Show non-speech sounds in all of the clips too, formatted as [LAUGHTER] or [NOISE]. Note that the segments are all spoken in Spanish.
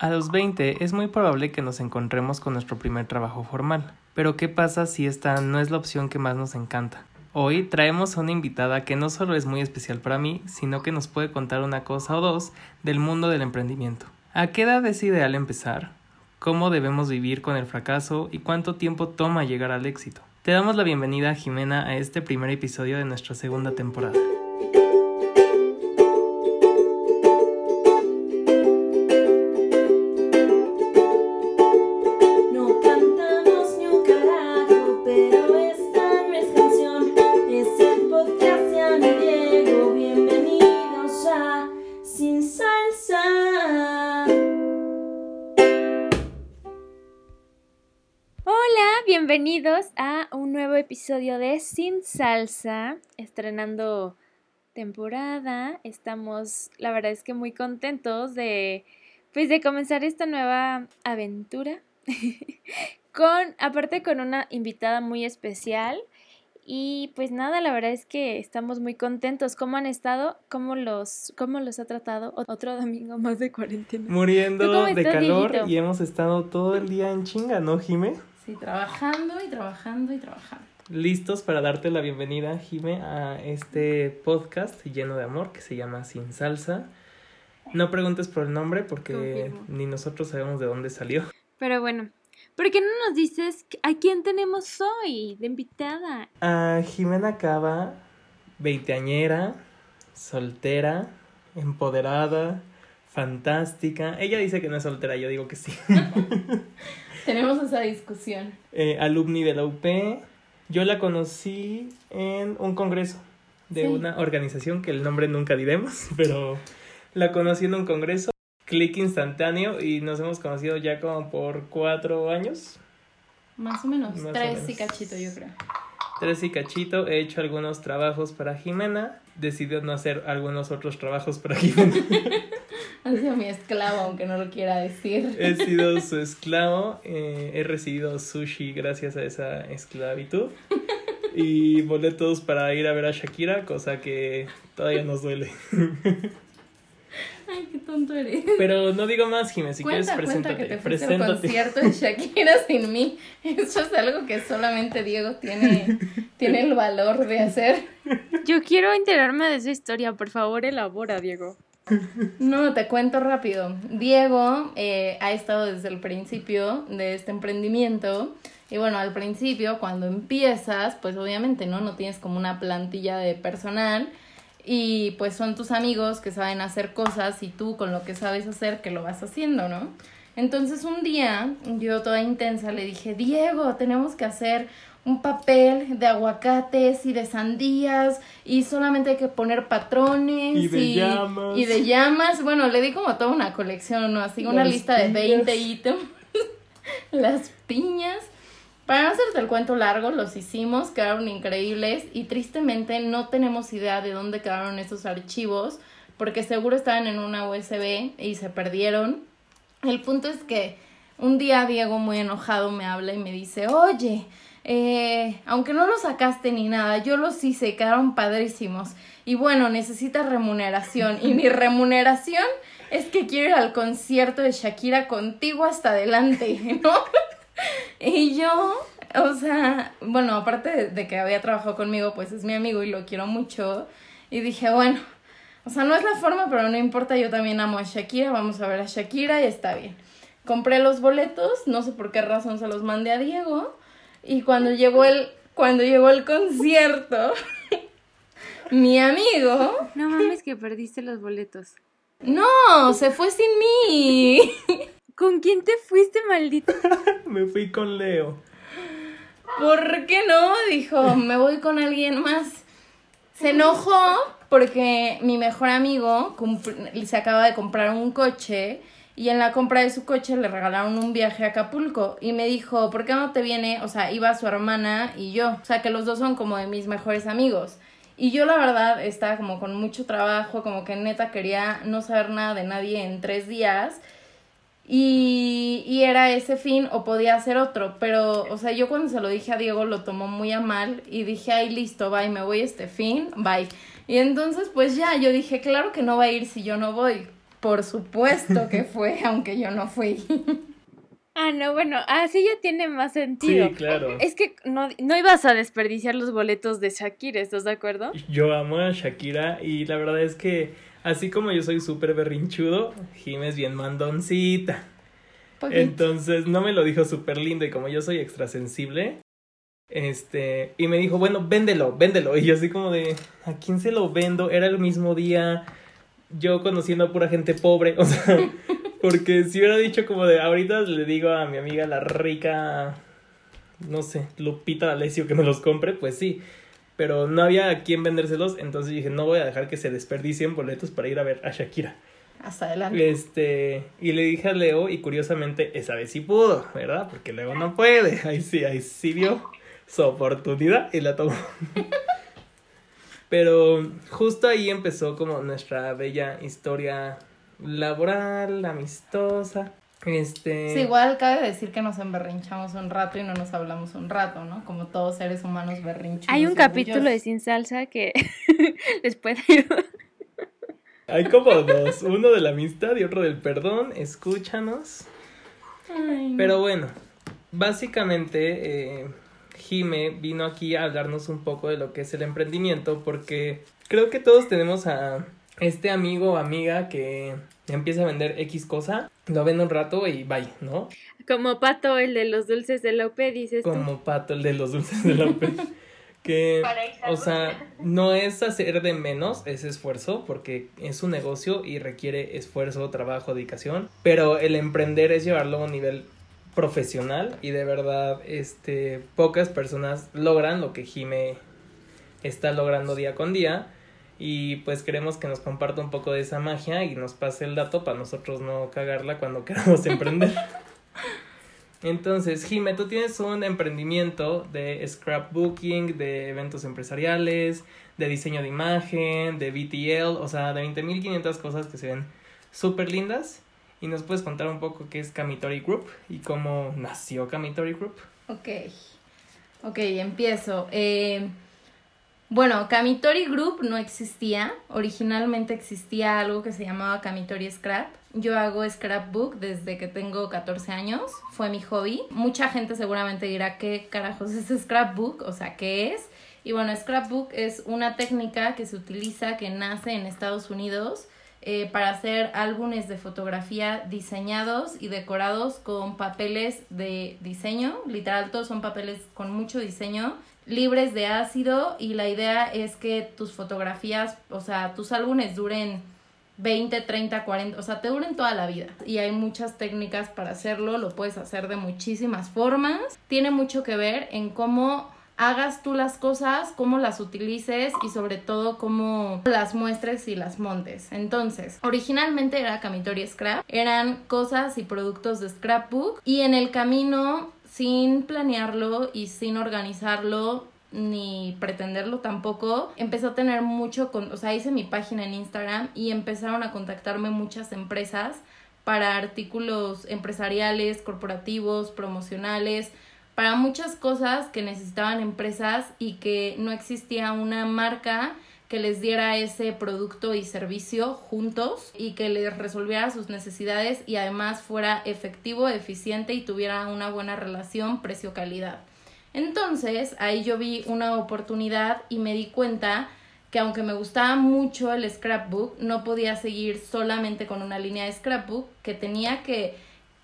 A los 20 es muy probable que nos encontremos con nuestro primer trabajo formal, pero ¿qué pasa si esta no es la opción que más nos encanta? Hoy traemos a una invitada que no solo es muy especial para mí, sino que nos puede contar una cosa o dos del mundo del emprendimiento. ¿A qué edad es ideal empezar? ¿Cómo debemos vivir con el fracaso y cuánto tiempo toma llegar al éxito? Te damos la bienvenida, Jimena, a este primer episodio de nuestra segunda temporada. Episodio de Sin Salsa, estrenando temporada. Estamos, la verdad es que muy contentos de, pues, de comenzar esta nueva aventura. [LAUGHS] con, aparte con una invitada muy especial. Y pues nada, la verdad es que estamos muy contentos. ¿Cómo han estado? ¿Cómo los, cómo los ha tratado? Otro domingo más de cuarentena. Muriendo de calor y hemos estado todo el día en chinga, ¿no, Jime? Sí, trabajando y trabajando y trabajando listos para darte la bienvenida, Jime, a este podcast lleno de amor que se llama Sin Salsa. No preguntes por el nombre porque ni nosotros sabemos de dónde salió. Pero bueno, ¿por qué no nos dices a quién tenemos hoy de invitada? A Jimena Cava, veinteañera, soltera, empoderada, fantástica. Ella dice que no es soltera, yo digo que sí. [LAUGHS] Tenemos esa discusión. Eh, alumni de la UP, yo la conocí en un congreso de una organización que el nombre nunca diremos, [LAUGHS] pero la conocí en un congreso, clic instantáneo, y nos hemos conocido ya como por cuatro años. Más o menos, tres y cachito yo creo. Tres y cachito, he hecho algunos trabajos para Jimena, decidió no hacer algunos otros trabajos para [LAUGHS] Jimena. Ha sido mi esclavo, aunque no lo quiera decir. He sido [LAUGHS] su esclavo. Eh, he recibido sushi gracias a esa esclavitud. Y boletos para ir a ver a Shakira, cosa que todavía nos duele. [LAUGHS] [LAUGHS] Ay, qué tonto eres. Pero no digo más, Jiménez, si quieres preséntate. que te fuiste al concierto de Shakira [LAUGHS] sin mí. Eso es algo que solamente Diego tiene, tiene el valor de hacer. Yo quiero enterarme de esa historia, por favor, elabora, Diego. No, te cuento rápido. Diego eh, ha estado desde el principio de este emprendimiento. Y bueno, al principio, cuando empiezas, pues obviamente, ¿no? No tienes como una plantilla de personal. Y pues son tus amigos que saben hacer cosas y tú con lo que sabes hacer que lo vas haciendo, ¿no? Entonces un día, yo toda intensa le dije, Diego, tenemos que hacer un papel de aguacates y de sandías y solamente hay que poner patrones y de llamas. Y de llamas. Bueno, le di como toda una colección, ¿no? Así una lista de 20 ítems. [LAUGHS] Las piñas. Para no hacerte el cuento largo, los hicimos, quedaron increíbles y tristemente no tenemos idea de dónde quedaron esos archivos porque seguro estaban en una USB y se perdieron. El punto es que un día Diego muy enojado me habla y me dice, oye, eh, aunque no los sacaste ni nada, yo los hice, quedaron padrísimos. Y bueno, necesitas remuneración. Y mi remuneración es que quiero ir al concierto de Shakira contigo hasta adelante, [LAUGHS] ¿no? [LAUGHS] y yo, o sea, bueno, aparte de, de, que había trabajado conmigo, pues es mi amigo y lo quiero mucho. Y dije, bueno, o sea, no es la forma, pero no importa, yo también amo a Shakira, vamos a ver a Shakira y está bien. Compré los boletos, no sé por qué razón se los mandé a Diego. Y cuando llegó el, cuando llegó el concierto, [LAUGHS] mi amigo. No mames que perdiste los boletos. No, se fue sin mí. [LAUGHS] ¿Con quién te fuiste, maldita? [LAUGHS] me fui con Leo. ¿Por qué no? Dijo, me voy con alguien más. Se enojó porque mi mejor amigo se acaba de comprar un coche y en la compra de su coche le regalaron un viaje a Acapulco y me dijo, ¿por qué no te viene? O sea, iba su hermana y yo, o sea, que los dos son como de mis mejores amigos. Y yo la verdad estaba como con mucho trabajo, como que neta quería no saber nada de nadie en tres días. Y, y era ese fin o podía hacer otro, pero, o sea, yo cuando se lo dije a Diego lo tomó muy a mal y dije, ay, listo, bye, me voy este fin, bye. Y entonces, pues ya, yo dije, claro que no va a ir si yo no voy. Por supuesto que [LAUGHS] fue, aunque yo no fui. Ah, no, bueno, así ya tiene más sentido. Sí, claro. Es que no, no ibas a desperdiciar los boletos de Shakira, ¿estás de acuerdo? Yo amo a Shakira y la verdad es que así como yo soy súper berrinchudo, Jim es bien mandoncita. Poquito. Entonces no me lo dijo súper lindo y como yo soy extrasensible, este, y me dijo, bueno, véndelo, véndelo. Y yo así como de, ¿a quién se lo vendo? Era el mismo día, yo conociendo a pura gente pobre, o sea, [LAUGHS] porque si hubiera dicho como de, ahorita le digo a mi amiga la rica, no sé, Lupita D'Alessio que me los compre, pues sí. Pero no había a quién vendérselos, entonces dije, no voy a dejar que se desperdicien boletos para ir a ver a Shakira. Hasta adelante. Este, y le dije a Leo, y curiosamente, esa vez sí pudo, ¿verdad? Porque Leo no puede. [LAUGHS] Ahí sí, ahí sí vio su oportunidad y la tomó. [LAUGHS] Pero justo ahí empezó como nuestra bella historia laboral, amistosa. Este. Sí, igual cabe decir que nos emberrinchamos un rato y no nos hablamos un rato, ¿no? Como todos seres humanos berrinchudos. Hay un capítulo de. Sin Salsa que [LAUGHS] les puede ayudar. Hay como dos, uno de la amistad y otro del perdón, escúchanos. Ay. Pero bueno, básicamente eh, Jime vino aquí a hablarnos un poco de lo que es el emprendimiento porque creo que todos tenemos a este amigo o amiga que empieza a vender X cosa, lo vende un rato y bye, ¿no? Como Pato, el de los dulces de Lope, dices tú. Como Pato, el de los dulces de la Pe- [LAUGHS] Que, o sea, no es hacer de menos ese esfuerzo porque es un negocio y requiere esfuerzo, trabajo, dedicación, pero el emprender es llevarlo a un nivel profesional y de verdad, este, pocas personas logran lo que Jime está logrando día con día y pues queremos que nos comparta un poco de esa magia y nos pase el dato para nosotros no cagarla cuando [LAUGHS] queramos emprender. Entonces, Jime, tú tienes un emprendimiento de scrapbooking, de eventos empresariales, de diseño de imagen, de BTL, o sea, de 20.500 cosas que se ven súper lindas. Y nos puedes contar un poco qué es Kamitori Group y cómo nació Kamitori Group. Ok. Ok, empiezo. Eh, bueno, Kamitori Group no existía. Originalmente existía algo que se llamaba Kamitori Scrap. Yo hago scrapbook desde que tengo 14 años. Fue mi hobby. Mucha gente seguramente dirá qué carajos es scrapbook, o sea, ¿qué es? Y bueno, scrapbook es una técnica que se utiliza, que nace en Estados Unidos eh, para hacer álbumes de fotografía diseñados y decorados con papeles de diseño. Literal, todos son papeles con mucho diseño, libres de ácido y la idea es que tus fotografías, o sea, tus álbumes duren 20, 30, 40, o sea, te duren toda la vida. Y hay muchas técnicas para hacerlo, lo puedes hacer de muchísimas formas. Tiene mucho que ver en cómo hagas tú las cosas, cómo las utilices y sobre todo cómo las muestres y las montes. Entonces, originalmente era Kamitori Scrap, eran cosas y productos de scrapbook y en el camino sin planearlo y sin organizarlo ni pretenderlo tampoco, empezó a tener mucho, con, o sea, hice mi página en Instagram y empezaron a contactarme muchas empresas para artículos empresariales, corporativos, promocionales, para muchas cosas que necesitaban empresas y que no existía una marca que les diera ese producto y servicio juntos y que les resolviera sus necesidades y además fuera efectivo, eficiente y tuviera una buena relación precio-calidad. Entonces ahí yo vi una oportunidad y me di cuenta que aunque me gustaba mucho el scrapbook, no podía seguir solamente con una línea de scrapbook, que tenía que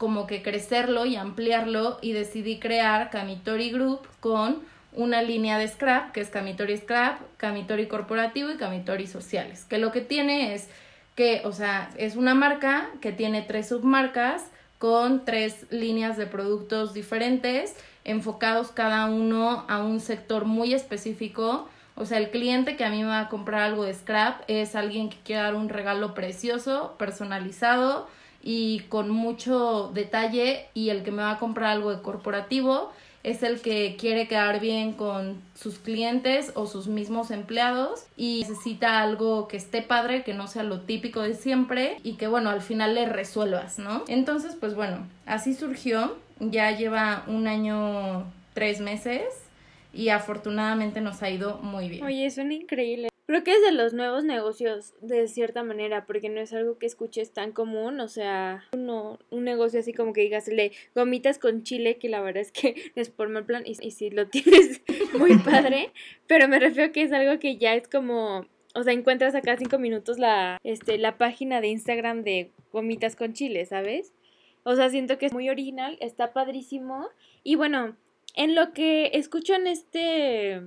como que crecerlo y ampliarlo y decidí crear Kamitori Group con una línea de scrap, que es Kamitori Scrap, Kamitori Corporativo y Kamitori Sociales, que lo que tiene es que, o sea, es una marca que tiene tres submarcas con tres líneas de productos diferentes, enfocados cada uno a un sector muy específico. O sea, el cliente que a mí me va a comprar algo de scrap es alguien que quiere dar un regalo precioso, personalizado y con mucho detalle y el que me va a comprar algo de corporativo es el que quiere quedar bien con sus clientes o sus mismos empleados y necesita algo que esté padre, que no sea lo típico de siempre y que bueno, al final le resuelvas, ¿no? Entonces, pues bueno, así surgió, ya lleva un año, tres meses y afortunadamente nos ha ido muy bien. Oye, suena increíble. Creo que es de los nuevos negocios de cierta manera, porque no es algo que escuches tan común, o sea, uno, un negocio así como que digas, le gomitas con chile, que la verdad es que [LAUGHS] es por mal plan, y, y si lo tienes [LAUGHS] muy padre, pero me refiero que es algo que ya es como, o sea, encuentras acá cinco minutos la, este, la página de Instagram de gomitas con chile, ¿sabes? O sea, siento que es muy original, está padrísimo, y bueno, en lo que escucho en este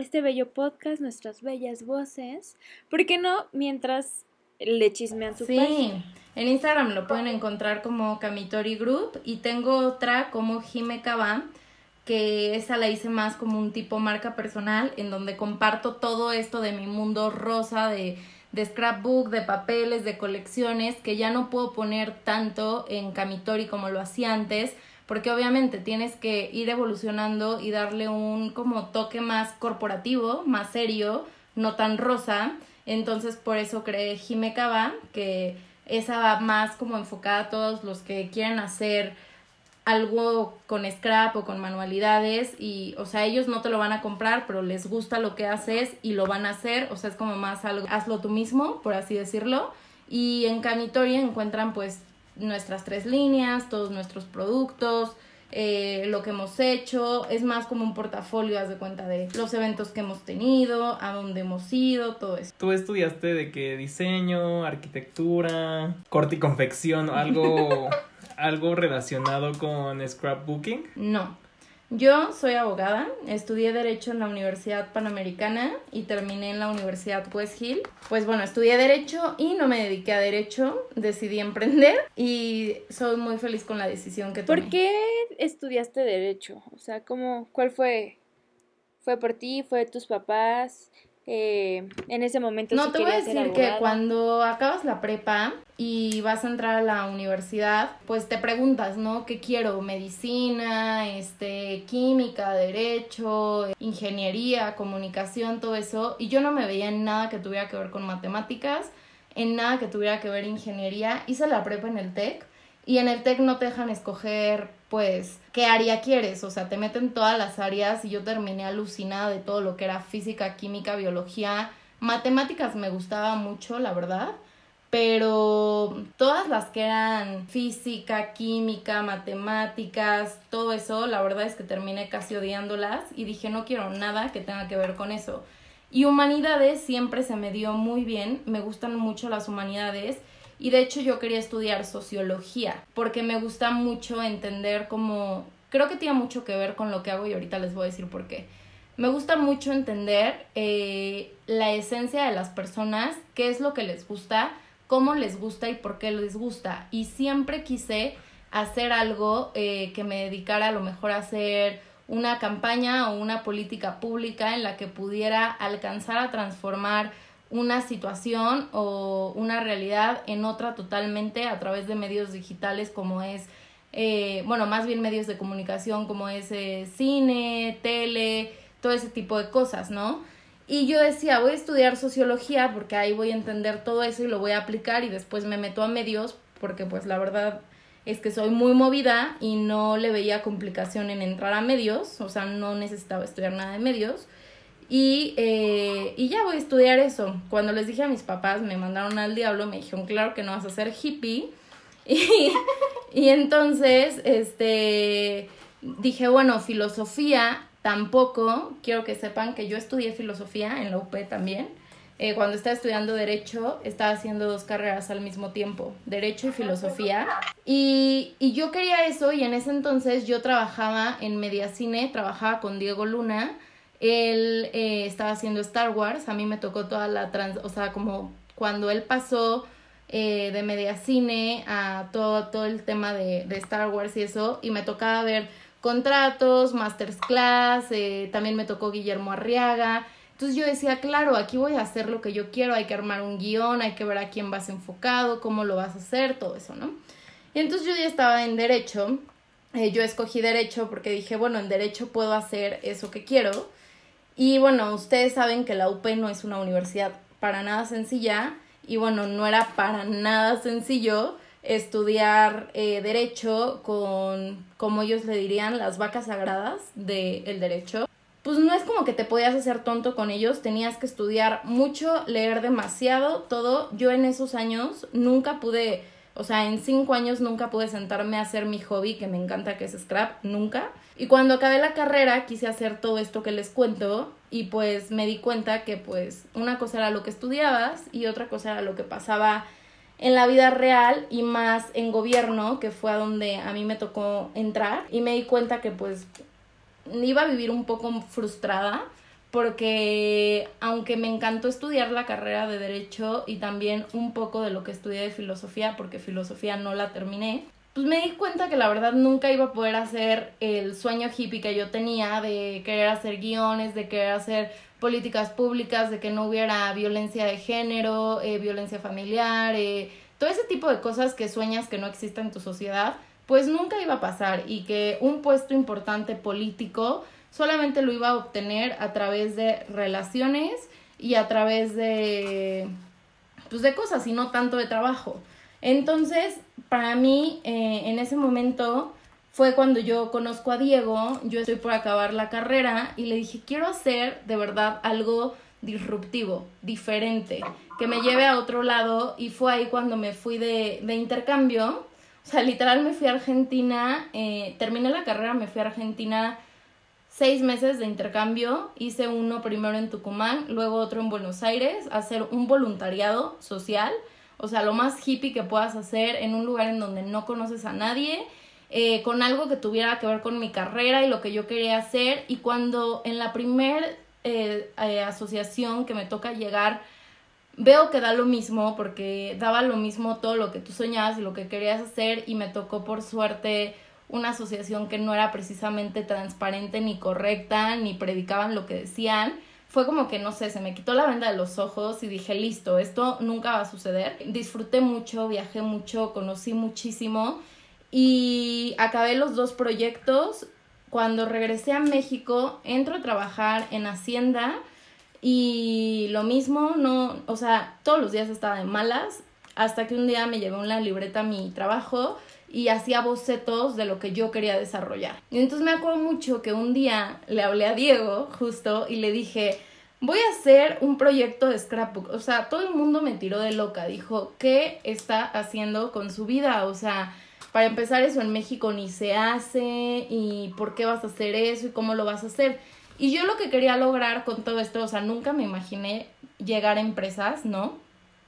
este bello podcast, nuestras bellas voces. ¿Por qué no mientras le chismean su Sí, en Instagram lo pueden encontrar como Kamitori Group y tengo otra como Jime que esa la hice más como un tipo marca personal en donde comparto todo esto de mi mundo rosa de de scrapbook, de papeles, de colecciones, que ya no puedo poner tanto en Kamitori como lo hacía antes, porque obviamente tienes que ir evolucionando y darle un como toque más corporativo, más serio, no tan rosa. Entonces por eso creé Jimecaba, que esa va más como enfocada a todos los que quieren hacer algo con scrap o con manualidades y, o sea, ellos no te lo van a comprar, pero les gusta lo que haces y lo van a hacer, o sea, es como más algo, hazlo tú mismo, por así decirlo. Y en Canitori encuentran pues nuestras tres líneas, todos nuestros productos, eh, lo que hemos hecho, es más como un portafolio, haz de cuenta de los eventos que hemos tenido, a dónde hemos ido, todo eso. ¿Tú estudiaste de qué diseño, arquitectura, corte y confección, algo, [LAUGHS] algo relacionado con scrapbooking? No. Yo soy abogada, estudié Derecho en la Universidad Panamericana y terminé en la Universidad West Hill. Pues bueno, estudié Derecho y no me dediqué a Derecho, decidí emprender y soy muy feliz con la decisión que tomé. ¿Por qué estudiaste Derecho? O sea, ¿cómo, ¿cuál fue? ¿Fue por ti? ¿Fue de tus papás? Eh, en ese momento. No, te voy a decir que cuando acabas la prepa y vas a entrar a la universidad, pues te preguntas, ¿no? ¿Qué quiero? Medicina, este, química, derecho, ingeniería, comunicación, todo eso. Y yo no me veía en nada que tuviera que ver con matemáticas, en nada que tuviera que ver ingeniería. Hice la prepa en el TEC y en el TEC no te dejan escoger pues, ¿qué área quieres? O sea, te meten todas las áreas y yo terminé alucinada de todo lo que era física, química, biología. Matemáticas me gustaba mucho, la verdad, pero todas las que eran física, química, matemáticas, todo eso, la verdad es que terminé casi odiándolas y dije, no quiero nada que tenga que ver con eso. Y humanidades siempre se me dio muy bien, me gustan mucho las humanidades y de hecho yo quería estudiar sociología porque me gusta mucho entender cómo... Creo que tiene mucho que ver con lo que hago y ahorita les voy a decir por qué. Me gusta mucho entender eh, la esencia de las personas, qué es lo que les gusta, cómo les gusta y por qué les gusta. Y siempre quise hacer algo eh, que me dedicara a lo mejor a hacer una campaña o una política pública en la que pudiera alcanzar a transformar una situación o una realidad en otra totalmente a través de medios digitales como es, eh, bueno, más bien medios de comunicación como es eh, cine, tele, todo ese tipo de cosas, ¿no? Y yo decía, voy a estudiar sociología porque ahí voy a entender todo eso y lo voy a aplicar y después me meto a medios porque pues la verdad es que soy muy movida y no le veía complicación en entrar a medios, o sea, no necesitaba estudiar nada de medios. Y, eh, y ya voy a estudiar eso. Cuando les dije a mis papás, me mandaron al diablo, me dijeron, claro que no vas a ser hippie. [LAUGHS] Y, y entonces, este, dije, bueno, filosofía tampoco. Quiero que sepan que yo estudié filosofía en la UP también. Eh, cuando estaba estudiando Derecho, estaba haciendo dos carreras al mismo tiempo, Derecho y Filosofía. Y, y yo quería eso y en ese entonces yo trabajaba en Mediacine, trabajaba con Diego Luna él eh, estaba haciendo Star Wars, a mí me tocó toda la trans, o sea, como cuando él pasó eh, de Mediacine a todo, todo el tema de, Star Wars y eso, y me tocaba ver contratos, masterclass, eh, también me tocó Guillermo Arriaga. Entonces yo decía, claro, aquí voy a hacer lo que yo quiero, hay que armar un guion, hay que ver a quién vas enfocado, cómo lo vas a hacer, todo eso, ¿no? Y entonces yo ya estaba en derecho, eh, yo escogí derecho porque dije, bueno, en derecho puedo hacer eso que quiero y bueno, ustedes saben que la UP no es una universidad para nada sencilla y bueno, no era para nada sencillo estudiar eh, derecho con, como ellos le dirían, las vacas sagradas del derecho pues no es como que te podías hacer tonto con ellos, tenías que estudiar mucho, leer demasiado, todo. Yo en esos años nunca pude, o sea, en cinco años nunca pude sentarme a hacer mi hobby, que me encanta, que es scrap, nunca. Y cuando acabé la carrera quise hacer todo esto que les cuento y pues me di cuenta que pues una cosa era lo que estudiabas y otra cosa era lo que pasaba en la vida real y más en gobierno, que fue a donde a mí me tocó entrar y me di cuenta que pues iba a vivir un poco frustrada porque aunque me encantó estudiar la carrera de derecho y también un poco de lo que estudié de filosofía, porque filosofía no la terminé, pues me di cuenta que la verdad nunca iba a poder hacer el sueño hippie que yo tenía de querer hacer guiones, de querer hacer políticas públicas, de que no hubiera violencia de género, eh, violencia familiar, eh, todo ese tipo de cosas que sueñas que no existen en tu sociedad, pues nunca iba a pasar y que un puesto importante político solamente lo iba a obtener a través de relaciones y a través de pues de cosas y no tanto de trabajo. Entonces, para mí, eh, en ese momento fue cuando yo conozco a Diego, yo estoy por acabar la carrera y le dije, quiero hacer de verdad algo disruptivo, diferente, que me lleve a otro lado y fue ahí cuando me fui de, de intercambio. O sea, literal me fui a Argentina, eh, terminé la carrera, me fui a Argentina seis meses de intercambio, hice uno primero en Tucumán, luego otro en Buenos Aires, hacer un voluntariado social o sea, lo más hippie que puedas hacer en un lugar en donde no conoces a nadie, eh, con algo que tuviera que ver con mi carrera y lo que yo quería hacer. Y cuando en la primer eh, eh, asociación que me toca llegar, veo que da lo mismo, porque daba lo mismo todo lo que tú soñabas y lo que querías hacer, y me tocó por suerte una asociación que no era precisamente transparente ni correcta, ni predicaban lo que decían fue como que, no sé, se me quitó la venda de los ojos y dije, listo, esto nunca va a suceder. Disfruté mucho, viajé mucho, conocí muchísimo y acabé los dos proyectos. Cuando regresé a México, entro a trabajar en Hacienda y lo mismo, no, o sea, todos los días estaba de malas, hasta que un día me llevé una libreta a mi trabajo y hacía bocetos de lo que yo quería desarrollar. Y entonces me acuerdo mucho que un día le hablé a Diego justo y le dije, voy a hacer un proyecto de scrapbook. O sea, todo el mundo me tiró de loca. Dijo, ¿qué está haciendo con su vida? O sea, para empezar eso en México ni se hace y por qué vas a hacer eso y cómo lo vas a hacer. Y yo lo que quería lograr con todo esto, o sea, nunca me imaginé llegar a empresas, ¿no?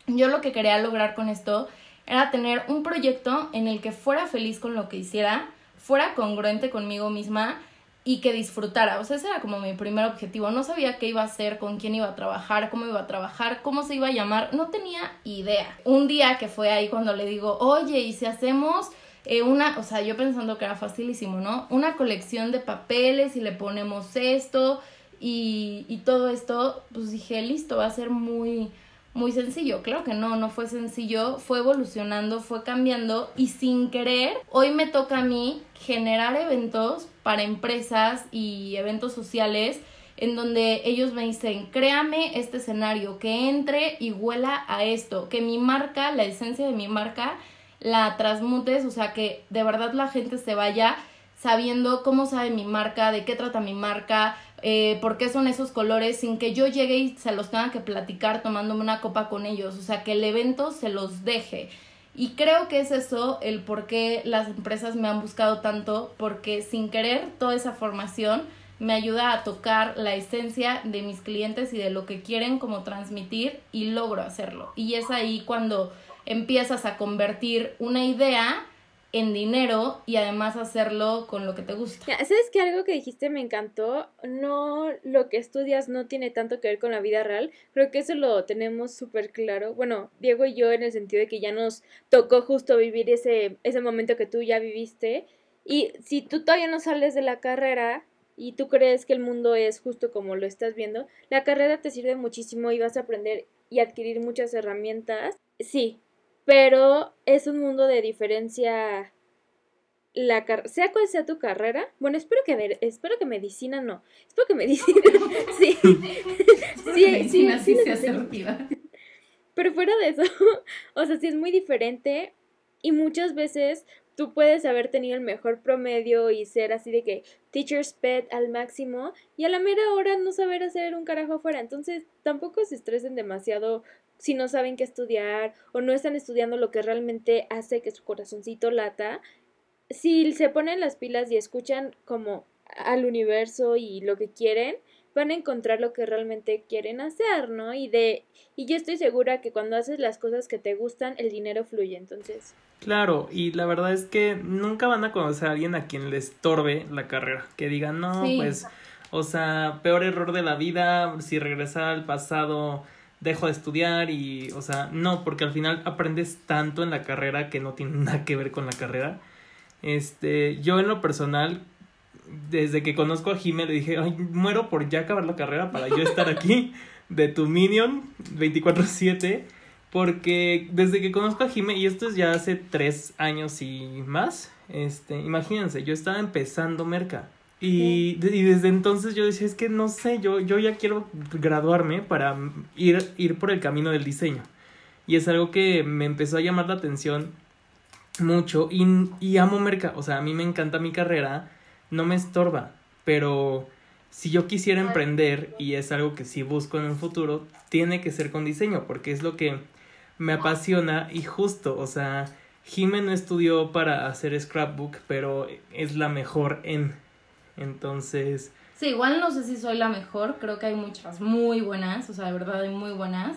Yo lo que quería lograr con esto era tener un proyecto en el que fuera feliz con lo que hiciera, fuera congruente conmigo misma y que disfrutara. O sea, ese era como mi primer objetivo. No sabía qué iba a hacer, con quién iba a trabajar, cómo iba a trabajar, cómo se iba a llamar. No tenía idea. Un día que fue ahí cuando le digo, oye, ¿y si hacemos eh, una, o sea, yo pensando que era facilísimo, ¿no? Una colección de papeles y le ponemos esto y, y todo esto, pues dije, listo, va a ser muy muy sencillo. Claro que no, no fue sencillo, fue evolucionando, fue cambiando y sin querer, hoy me toca a mí generar eventos para empresas y eventos sociales en donde ellos me dicen, créame este escenario, que entre y huela a esto, que mi marca, la esencia de mi marca, la transmutes, o sea, que de verdad la gente se vaya sabiendo cómo sabe mi marca, de qué trata mi marca, eh, son esos colores, sin que yo llegue y se los tenga que platicar tomándome una copa con ellos, o sea, que el evento se los deje. Y creo que es eso el por qué las empresas me han buscado tanto, porque sin querer toda esa formación me ayuda a tocar la esencia de mis clientes y de lo que quieren como transmitir y logro hacerlo. Y es ahí cuando empiezas a convertir una idea en dinero y además hacerlo con lo que te gusta. ¿Sabes que algo que dijiste me encantó? No, lo que estudias no tiene tanto que ver con la vida real. Creo que eso lo tenemos súper claro. Bueno, Diego y yo en el sentido de que ya nos tocó justo vivir ese, ese momento que tú ya viviste. Y si tú todavía no sales de la carrera y tú crees que el mundo es justo como lo estás viendo, la carrera te sirve muchísimo y vas a aprender y adquirir muchas herramientas. Sí, pero es un mundo de diferencia la sea cual sea tu carrera, bueno, espero que espero que medicina no, espero que medicina [LAUGHS] sí. sí, medicina sí, sí, se Pero fuera de eso, [LAUGHS] o sea, sí es muy diferente y muchas veces tú puedes haber tenido el mejor promedio y ser así de que teacher's pet al máximo y a la mera hora no saber hacer un carajo afuera. Entonces, tampoco se estresen demasiado si no saben qué estudiar o no están estudiando lo que realmente hace que su corazoncito lata. Si se ponen las pilas y escuchan como al universo y lo que quieren, van a encontrar lo que realmente quieren hacer, ¿no? Y de y yo estoy segura que cuando haces las cosas que te gustan, el dinero fluye, entonces. Claro, y la verdad es que nunca van a conocer a alguien a quien les torbe la carrera, que digan, "No, pues, o sea, peor error de la vida, si regresar al pasado dejo de estudiar y, o sea, no, porque al final aprendes tanto en la carrera que no tiene [LAUGHS] nada que ver con la carrera. Este, yo en lo personal desde que conozco a Jime le dije, ay, muero por ya acabar la carrera para yo estar aquí [LAUGHS] de tu Minion 24/7. Porque desde que conozco a Jime, y esto es ya hace tres años y más, este, imagínense, yo estaba empezando Merca. Y, y, desde entonces yo decía, es que no sé, yo, yo ya quiero graduarme para ir, ir por el camino del diseño. Y es algo que me empezó a llamar la atención mucho y, y amo Merca. O sea, a mí me encanta mi carrera no me estorba, pero si yo quisiera emprender, y es algo que sí busco en un futuro, tiene que ser con diseño, porque es lo que me apasiona y justo, o sea, Jime no estudió para hacer scrapbook, pero es la mejor en. Entonces. Sí, igual no sé si soy la mejor, creo que hay muchas muy buenas, o sea, de verdad hay muy buenas,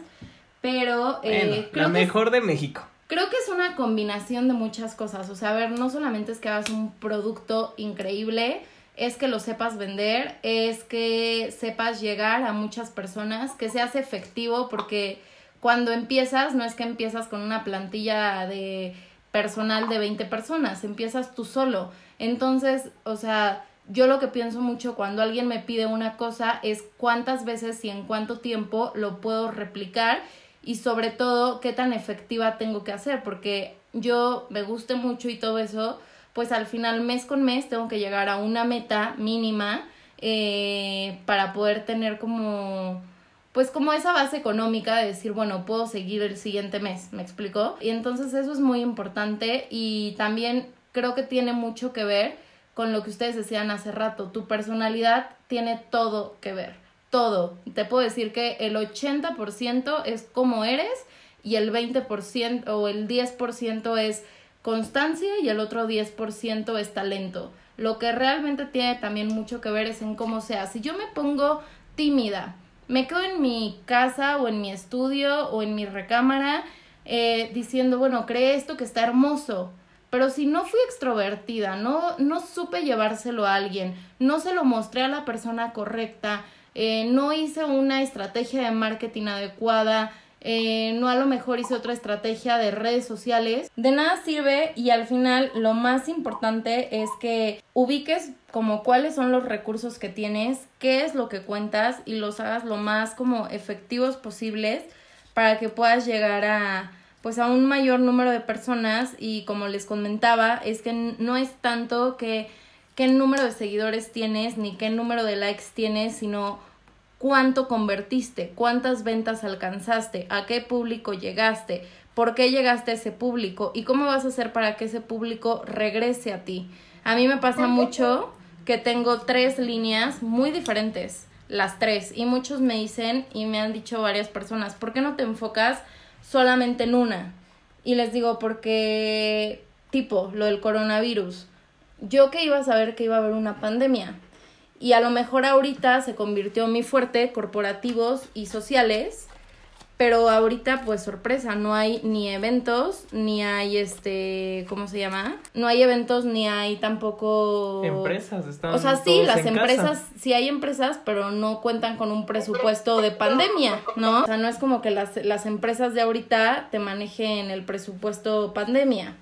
pero... Eh, la mejor de México. Creo que es una combinación de muchas cosas. O sea, a ver, no solamente es que hagas un producto increíble, es que lo sepas vender, es que sepas llegar a muchas personas, que seas efectivo, porque cuando empiezas, no es que empiezas con una plantilla de personal de 20 personas, empiezas tú solo. Entonces, o sea, yo lo que pienso mucho cuando alguien me pide una cosa es cuántas veces y en cuánto tiempo lo puedo replicar y sobre todo qué tan efectiva tengo que hacer, porque yo me guste mucho y todo eso, pues al final mes con mes tengo que llegar a una meta mínima eh, para poder tener como pues como esa base económica de decir, bueno, puedo seguir el siguiente mes, ¿me explico? Y entonces eso es muy importante y también creo que tiene mucho que ver con lo que ustedes decían hace rato, tu personalidad tiene todo que ver todo. Te puedo decir que el 80% es como eres y el 20% o el 10% es constancia y el otro 10% es talento. Lo que realmente tiene también mucho que ver es en cómo sea. Si yo me pongo tímida, me quedo en mi casa o en mi estudio o en mi recámara eh, diciendo, bueno, cree esto que está hermoso. Pero si no fui extrovertida, no, no supe llevárselo a alguien, no se lo mostré a la persona correcta, eh, no hice una estrategia de marketing adecuada, eh, no a lo mejor hice otra estrategia de redes sociales. De nada sirve y al final lo más importante es que ubiques como cuáles son los recursos que tienes, qué es lo que cuentas y los hagas lo más como efectivos posibles para que puedas llegar a pues a un mayor número de personas y como les comentaba es que no es tanto que qué número de seguidores tienes ni qué número de likes tienes, sino cuánto convertiste, cuántas ventas alcanzaste, a qué público llegaste, por qué llegaste a ese público y cómo vas a hacer para que ese público regrese a ti. A mí me pasa mucho que tengo tres líneas muy diferentes, las tres, y muchos me dicen y me han dicho varias personas, ¿por qué no te enfocas solamente en una? Y les digo, porque tipo, lo del coronavirus yo que iba a saber que iba a haber una pandemia. Y a lo mejor ahorita se convirtió en mi fuerte corporativos y sociales, pero ahorita pues sorpresa, no hay ni eventos, ni hay este, ¿cómo se llama? No hay eventos ni hay tampoco empresas, están O sea, sí, las empresas, sí hay empresas, pero no cuentan con un presupuesto de pandemia, ¿no? O sea, no es como que las, las empresas de ahorita te manejen el presupuesto pandemia.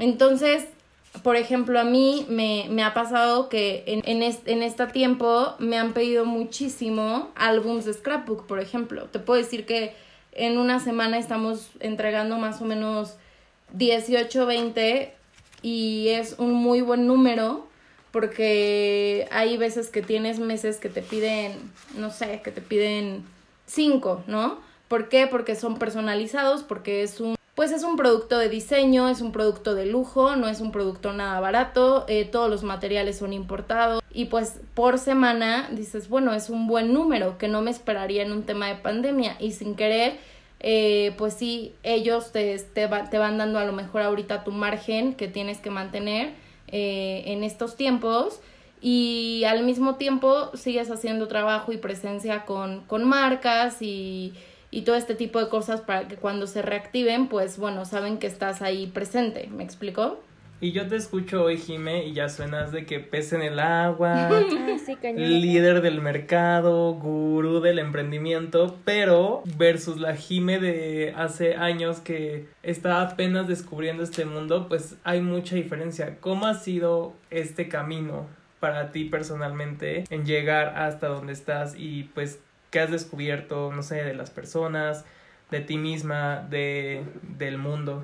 Entonces, por ejemplo, a mí me, me ha pasado que en, en, en este tiempo me han pedido muchísimo álbums de scrapbook, por ejemplo. Te puedo decir que en una semana estamos entregando más o menos 18, 20 y es un muy buen número porque hay veces que tienes meses que te piden, no sé, que te piden 5, ¿no? ¿Por qué? Porque son personalizados, porque es un pues es un producto de diseño, es un producto de lujo, no es un producto nada barato, eh, todos los materiales son importados y pues por semana dices, bueno, es un buen número que no me esperaría en un tema de pandemia y sin querer, eh, pues sí, ellos te, te, te, van dando a lo mejor ahorita tu margen que tienes que mantener eh, en estos tiempos. Y al mismo tiempo sigues haciendo trabajo y presencia con, con marcas y y todo este tipo de cosas para que cuando se reactiven, pues bueno, saben que estás ahí presente, ¿me explicó? Y yo te escucho hoy, Jime, y ya suenas de que pez en el agua, [LAUGHS] ah, líder del mercado, gurú del emprendimiento, pero versus la Jime de hace años que está apenas descubriendo este mundo, pues hay mucha diferencia. ¿Cómo ha sido este camino para ti personalmente en llegar hasta donde estás y pues ¿Qué has descubierto, no sé, de las personas, de ti misma, de, del mundo?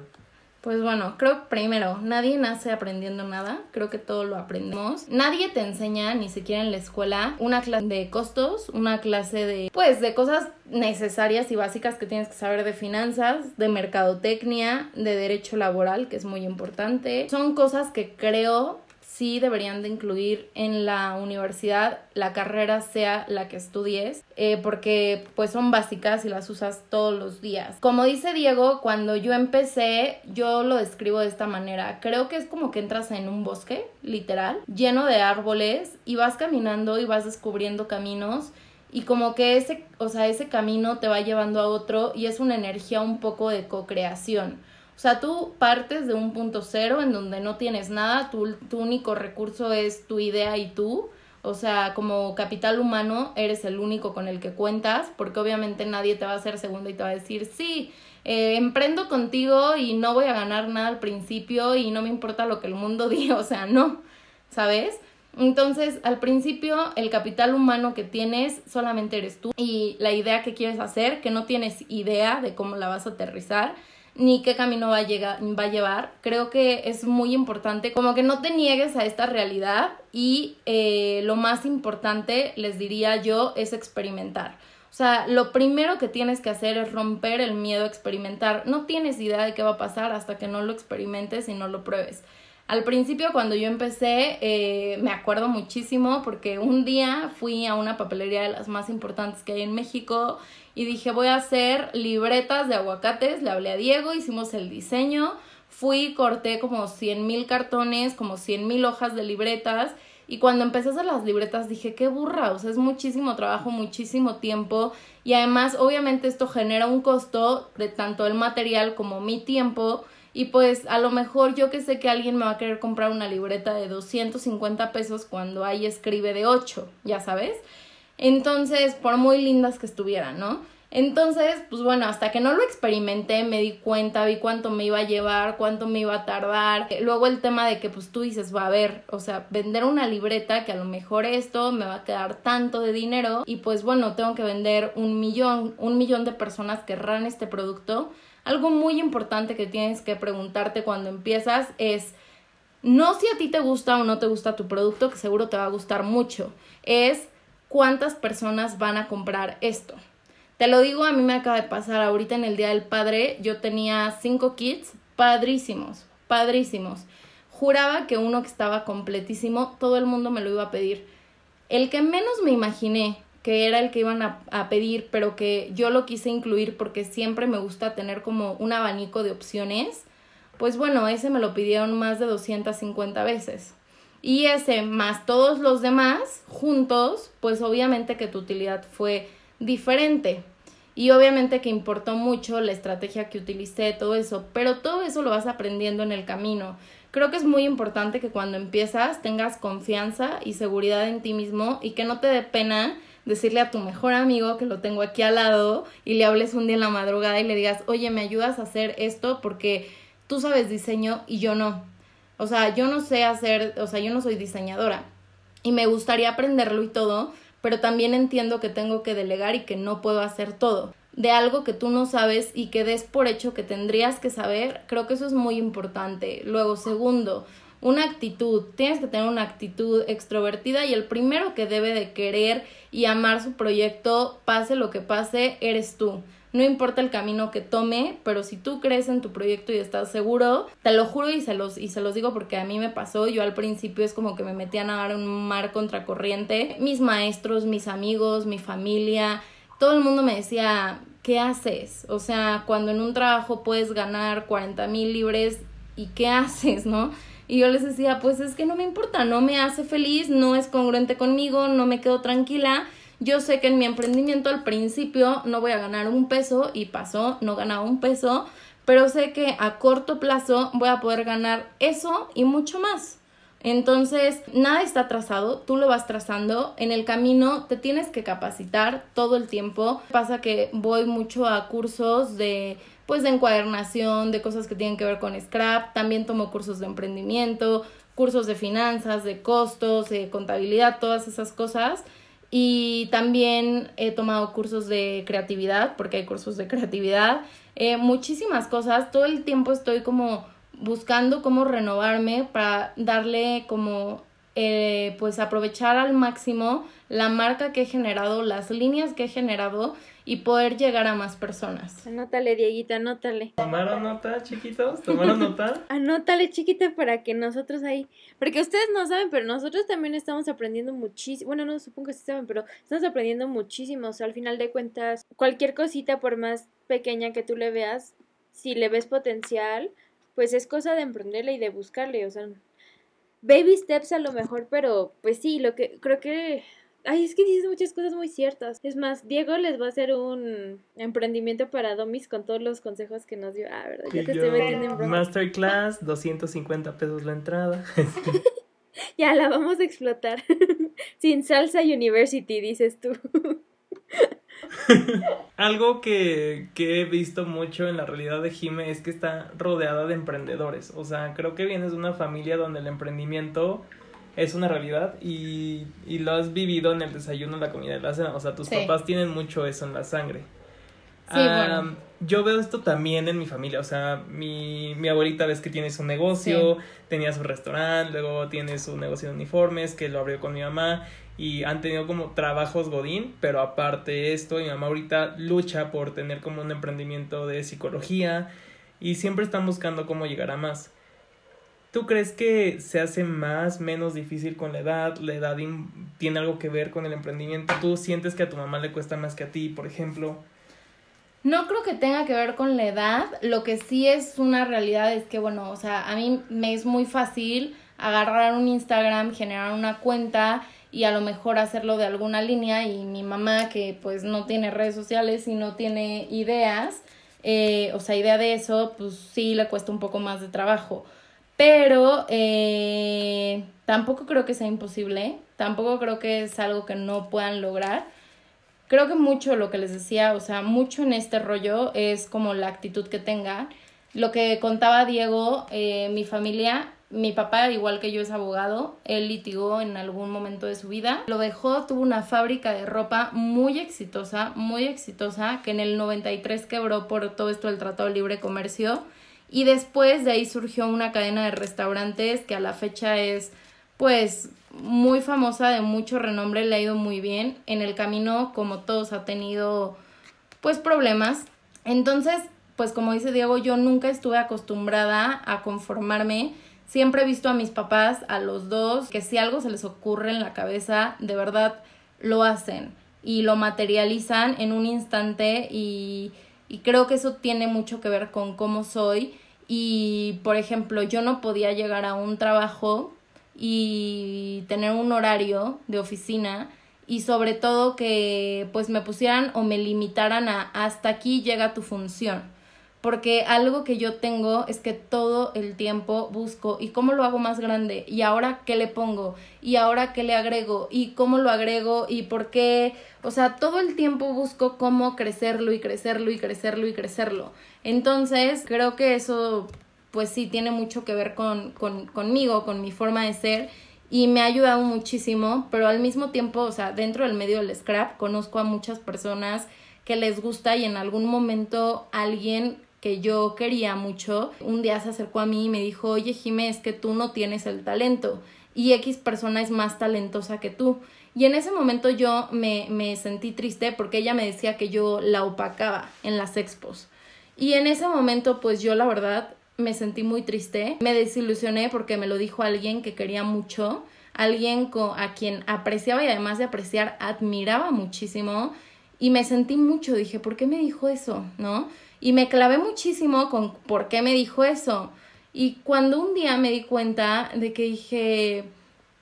Pues bueno, creo primero, nadie nace aprendiendo nada, creo que todo lo aprendemos. Nadie te enseña, ni siquiera en la escuela, una clase de costos, una clase de, pues, de cosas necesarias y básicas que tienes que saber de finanzas, de mercadotecnia, de derecho laboral, que es muy importante. Son cosas que creo sí deberían de incluir en la universidad la carrera sea la que estudies eh, porque pues son básicas y las usas todos los días como dice Diego cuando yo empecé yo lo describo de esta manera creo que es como que entras en un bosque literal lleno de árboles y vas caminando y vas descubriendo caminos y como que ese, o sea, ese camino te va llevando a otro y es una energía un poco de co-creación. O sea, tú partes de un punto cero en donde no tienes nada, tu, tu único recurso es tu idea y tú. O sea, como capital humano eres el único con el que cuentas, porque obviamente nadie te va a hacer segundo y te va a decir, sí, eh, emprendo contigo y no voy a ganar nada al principio y no me importa lo que el mundo [LAUGHS] diga, o sea, no, ¿sabes? Entonces, al principio, el capital humano que tienes solamente eres tú y la idea que quieres hacer, que no tienes idea de cómo la vas a aterrizar ni qué camino va a, llegar, va a llevar. Creo que es muy importante como que no te niegues a esta realidad y eh, lo más importante, les diría yo, es experimentar. O sea, lo primero que tienes que hacer es romper el miedo a experimentar. No tienes idea de qué va a pasar hasta que no lo experimentes y no lo pruebes. Al principio cuando yo empecé eh, me acuerdo muchísimo porque un día fui a una papelería de las más importantes que hay en México y dije voy a hacer libretas de aguacates, le hablé a Diego, hicimos el diseño, fui, corté como 100 mil cartones, como 100 mil hojas de libretas y cuando empecé a hacer las libretas dije qué burra, o sea es muchísimo trabajo, muchísimo tiempo y además obviamente esto genera un costo de tanto el material como mi tiempo y pues a lo mejor yo que sé que alguien me va a querer comprar una libreta de 250 pesos cuando ahí escribe de 8, ya sabes. Entonces, por muy lindas que estuvieran, ¿no? Entonces, pues bueno, hasta que no lo experimenté, me di cuenta, vi cuánto me iba a llevar, cuánto me iba a tardar. Luego el tema de que pues tú dices, va a ver, o sea, vender una libreta que a lo mejor esto me va a quedar tanto de dinero y pues bueno, tengo que vender un millón, un millón de personas querrán este producto algo muy importante que tienes que preguntarte cuando empiezas es no si a ti te gusta o no te gusta tu producto, que seguro te va a gustar mucho, es cuántas personas van a comprar esto. Te lo digo, a mí me acaba de pasar ahorita en el Día del Padre, yo tenía cinco kits padrísimos, padrísimos. Juraba que uno que estaba completísimo, todo el mundo me lo iba a pedir. El que menos me imaginé que era el que iban a, pedir, pero que yo lo quise incluir porque siempre me gusta tener como un abanico de opciones, pues bueno, ese me lo pidieron más de 250 veces. Y ese más todos los demás juntos, pues obviamente que tu utilidad fue diferente. Y obviamente que importó mucho la estrategia que utilicé, todo eso, pero todo eso lo vas aprendiendo en el camino. Creo que es muy importante que cuando empiezas tengas confianza y seguridad en ti mismo y que no te dé pena decirle a tu mejor amigo que lo tengo aquí al lado y le hables un día en la madrugada y le digas, oye, ¿me ayudas a hacer esto? Porque tú sabes diseño y yo no. O sea, yo no sé hacer, o sea, yo no soy diseñadora y me gustaría aprenderlo y todo, pero también entiendo que tengo que delegar y que no puedo hacer todo. De algo que tú no sabes y que des por hecho que tendrías que saber, creo que eso es muy importante. Luego, segundo, una actitud, tienes que tener una actitud extrovertida y el primero que debe de querer y amar su proyecto, pase lo que pase, eres tú. no importa el camino que tome, pero si tú crees en tu proyecto y estás seguro, te lo juro y se los, y se los digo porque a mí me pasó, yo al principio es como que me metí a en un mar contracorriente, mis maestros, mis amigos, mi familia, todo el mundo me decía, ¿qué haces? O sea, cuando en un trabajo puedes ganar 40 mil libres, ¿y qué haces, no? Y yo les decía, pues es que no me importa, no me hace feliz, no es congruente conmigo, no me quedo tranquila. Yo sé que en mi emprendimiento al principio no voy a ganar un peso y pasó, no ganaba un peso, pero sé que a corto plazo voy a poder ganar eso y mucho más. Entonces, nada está trazado, tú lo vas trazando, en el camino te tienes que capacitar todo el tiempo. Pasa que voy mucho a cursos de pues de encuadernación, de cosas que tienen que ver con scrap, también tomo cursos de emprendimiento, cursos de finanzas, de costos, de contabilidad, todas esas cosas. Y también he tomado cursos de creatividad, porque hay cursos de creatividad, eh, muchísimas cosas, todo el tiempo estoy como buscando cómo renovarme para darle como eh, pues aprovechar al máximo la marca que he generado, las líneas que he generado y poder llegar a más personas. Anótale, Dieguita, anótale. ¿Tomaron nota, chiquitos? ¿Tomaron nota? [LAUGHS] anótale, chiquita, para que nosotros ahí... Porque ustedes no saben, pero nosotros también estamos aprendiendo muchísimo. Bueno, no supongo que sí saben, pero estamos aprendiendo muchísimo. O sea, al final de cuentas, cualquier cosita, por más pequeña que tú le veas, si le ves potencial, pues es cosa de emprenderle y de buscarle. O sea, baby steps a lo mejor, pero pues sí, lo que creo que Ay, es que dices muchas cosas muy ciertas. Es más, Diego les va a hacer un emprendimiento para Domis con todos los consejos que nos dio. Ah, ¿verdad? Ya te estoy metiendo en broma. Masterclass, 250 pesos la entrada. [LAUGHS] ya la vamos a explotar. [LAUGHS] Sin salsa university, dices tú. [LAUGHS] Algo que, que, he visto mucho en la realidad de Jime es que está rodeada de emprendedores. O sea, creo que vienes de una familia donde el emprendimiento es una realidad y, y lo has vivido en el desayuno, la comida y la cena. O sea, tus papás tienen mucho eso en la sangre. Sí, bueno. Yo veo esto también en mi familia, o sea, mi, mi abuelita ves que tiene su negocio, tenía su restaurante, luego tiene su negocio de uniformes que lo abrió con mi mamá y han tenido como trabajos godín, pero aparte de esto, mi mamá ahorita lucha por tener como un emprendimiento de psicología y siempre están buscando cómo llegar a más. ¿Tú crees que se hace más, menos difícil con la edad? ¿La edad tiene algo que ver con el emprendimiento? ¿Tú sientes que a tu mamá le cuesta más que a ti, por ejemplo? No creo que tenga que ver con la edad. Lo que sí es una realidad es que, bueno, o sea, a mí me es muy fácil agarrar un Instagram, generar una cuenta y a lo mejor hacerlo de alguna línea y mi mamá que pues no tiene redes sociales y no tiene ideas, eh, o sea, idea de eso, pues sí le cuesta un poco más de trabajo pero eh, tampoco creo que sea imposible, tampoco creo que es algo que no puedan lograr. Creo que mucho lo que les decía, o sea, mucho en este rollo es como la actitud que tenga. Lo que contaba Diego, eh, mi familia, mi papá, igual que yo, es abogado. Él litigó en algún momento de su vida. Lo dejó, tuvo una fábrica de ropa muy exitosa, muy exitosa, que en el 93 quebró por todo esto del Tratado de Libre Comercio y después de ahí surgió una cadena de restaurantes que a la fecha es pues muy famosa, de mucho renombre, le ha ido muy bien. En el camino, como todos, ha tenido pues problemas. Entonces, pues como dice Diego, yo nunca estuve acostumbrada a conformarme. Siempre he visto a mis papás, a los dos, que si algo se les ocurre en la cabeza, de verdad lo hacen y lo materializan en un instante y y creo que eso tiene mucho que ver con cómo soy y por ejemplo yo no podía llegar a un trabajo y tener un horario de oficina y sobre todo que pues me pusieran o me limitaran a hasta aquí llega tu función porque algo que yo tengo es que todo el tiempo busco y cómo lo hago más grande y ahora qué le pongo y ahora qué le agrego y cómo lo agrego y por qué, o sea, todo el tiempo busco cómo crecerlo y crecerlo y crecerlo y crecerlo. Entonces, creo que eso pues sí tiene mucho que ver con, con conmigo, con mi forma de ser y me ha ayudado muchísimo, pero al mismo tiempo, o sea, dentro del medio del scrap conozco a muchas personas que les gusta y en algún momento alguien que yo quería mucho, un día se acercó a mí y me dijo, oye Jimé, es que tú no tienes el talento. y X persona es más talentosa que tú. Y en ese momento yo me, me sentí triste porque ella me decía que yo la opacaba en las expos. Y en ese momento pues yo la verdad me sentí muy triste, me desilusioné porque me lo dijo alguien que quería mucho, alguien a quien apreciaba y además de apreciar admiraba muchísimo y me sentí mucho, dije, ¿por qué me dijo eso? ¿No? Y me clavé muchísimo con por qué me dijo eso. Y cuando un día me di cuenta de que dije,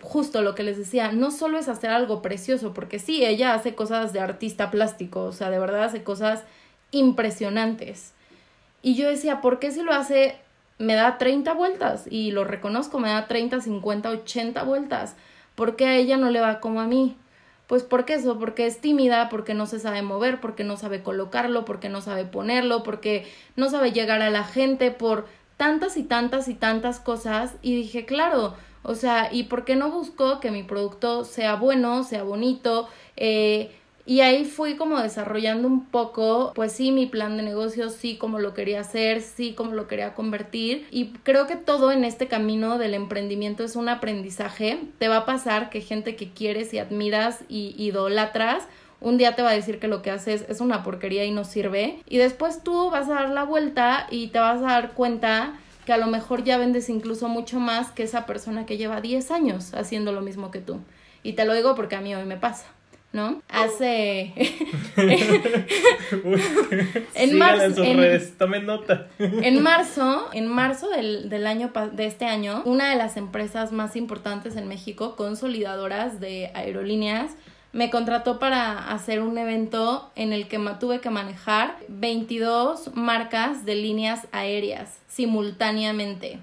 justo lo que les decía, no solo es hacer algo precioso, porque sí, ella hace cosas de artista plástico, o sea, de verdad hace cosas impresionantes. Y yo decía, ¿por qué si lo hace me da 30 vueltas? Y lo reconozco, me da 30, 50, 80 vueltas. ¿Por qué a ella no le va como a mí? Pues porque eso, porque es tímida, porque no se sabe mover, porque no sabe colocarlo, porque no sabe ponerlo, porque no sabe llegar a la gente, por tantas y tantas y tantas cosas. Y dije, claro, o sea, ¿y por qué no busco que mi producto sea bueno, sea bonito? Eh, y ahí fui como desarrollando un poco, pues sí, mi plan de negocio, sí, como lo quería hacer, sí, como lo quería convertir. Y creo que todo en este camino del emprendimiento es un aprendizaje. Te va a pasar que gente que quieres y admiras y idolatras, un día te va a decir que lo que haces es una porquería y no sirve. Y después tú vas a dar la vuelta y te vas a dar cuenta que a lo mejor ya vendes incluso mucho más que esa persona que lleva 10 años haciendo lo mismo que tú. Y te lo digo porque a mí hoy me pasa. ¿no? Hace... [LAUGHS] en marzo... En, nota. [LAUGHS] en marzo, en marzo del, del año, de este año, una de las empresas más importantes en México, consolidadoras de aerolíneas, me contrató para hacer un evento en el que tuve que manejar 22 marcas de líneas aéreas simultáneamente.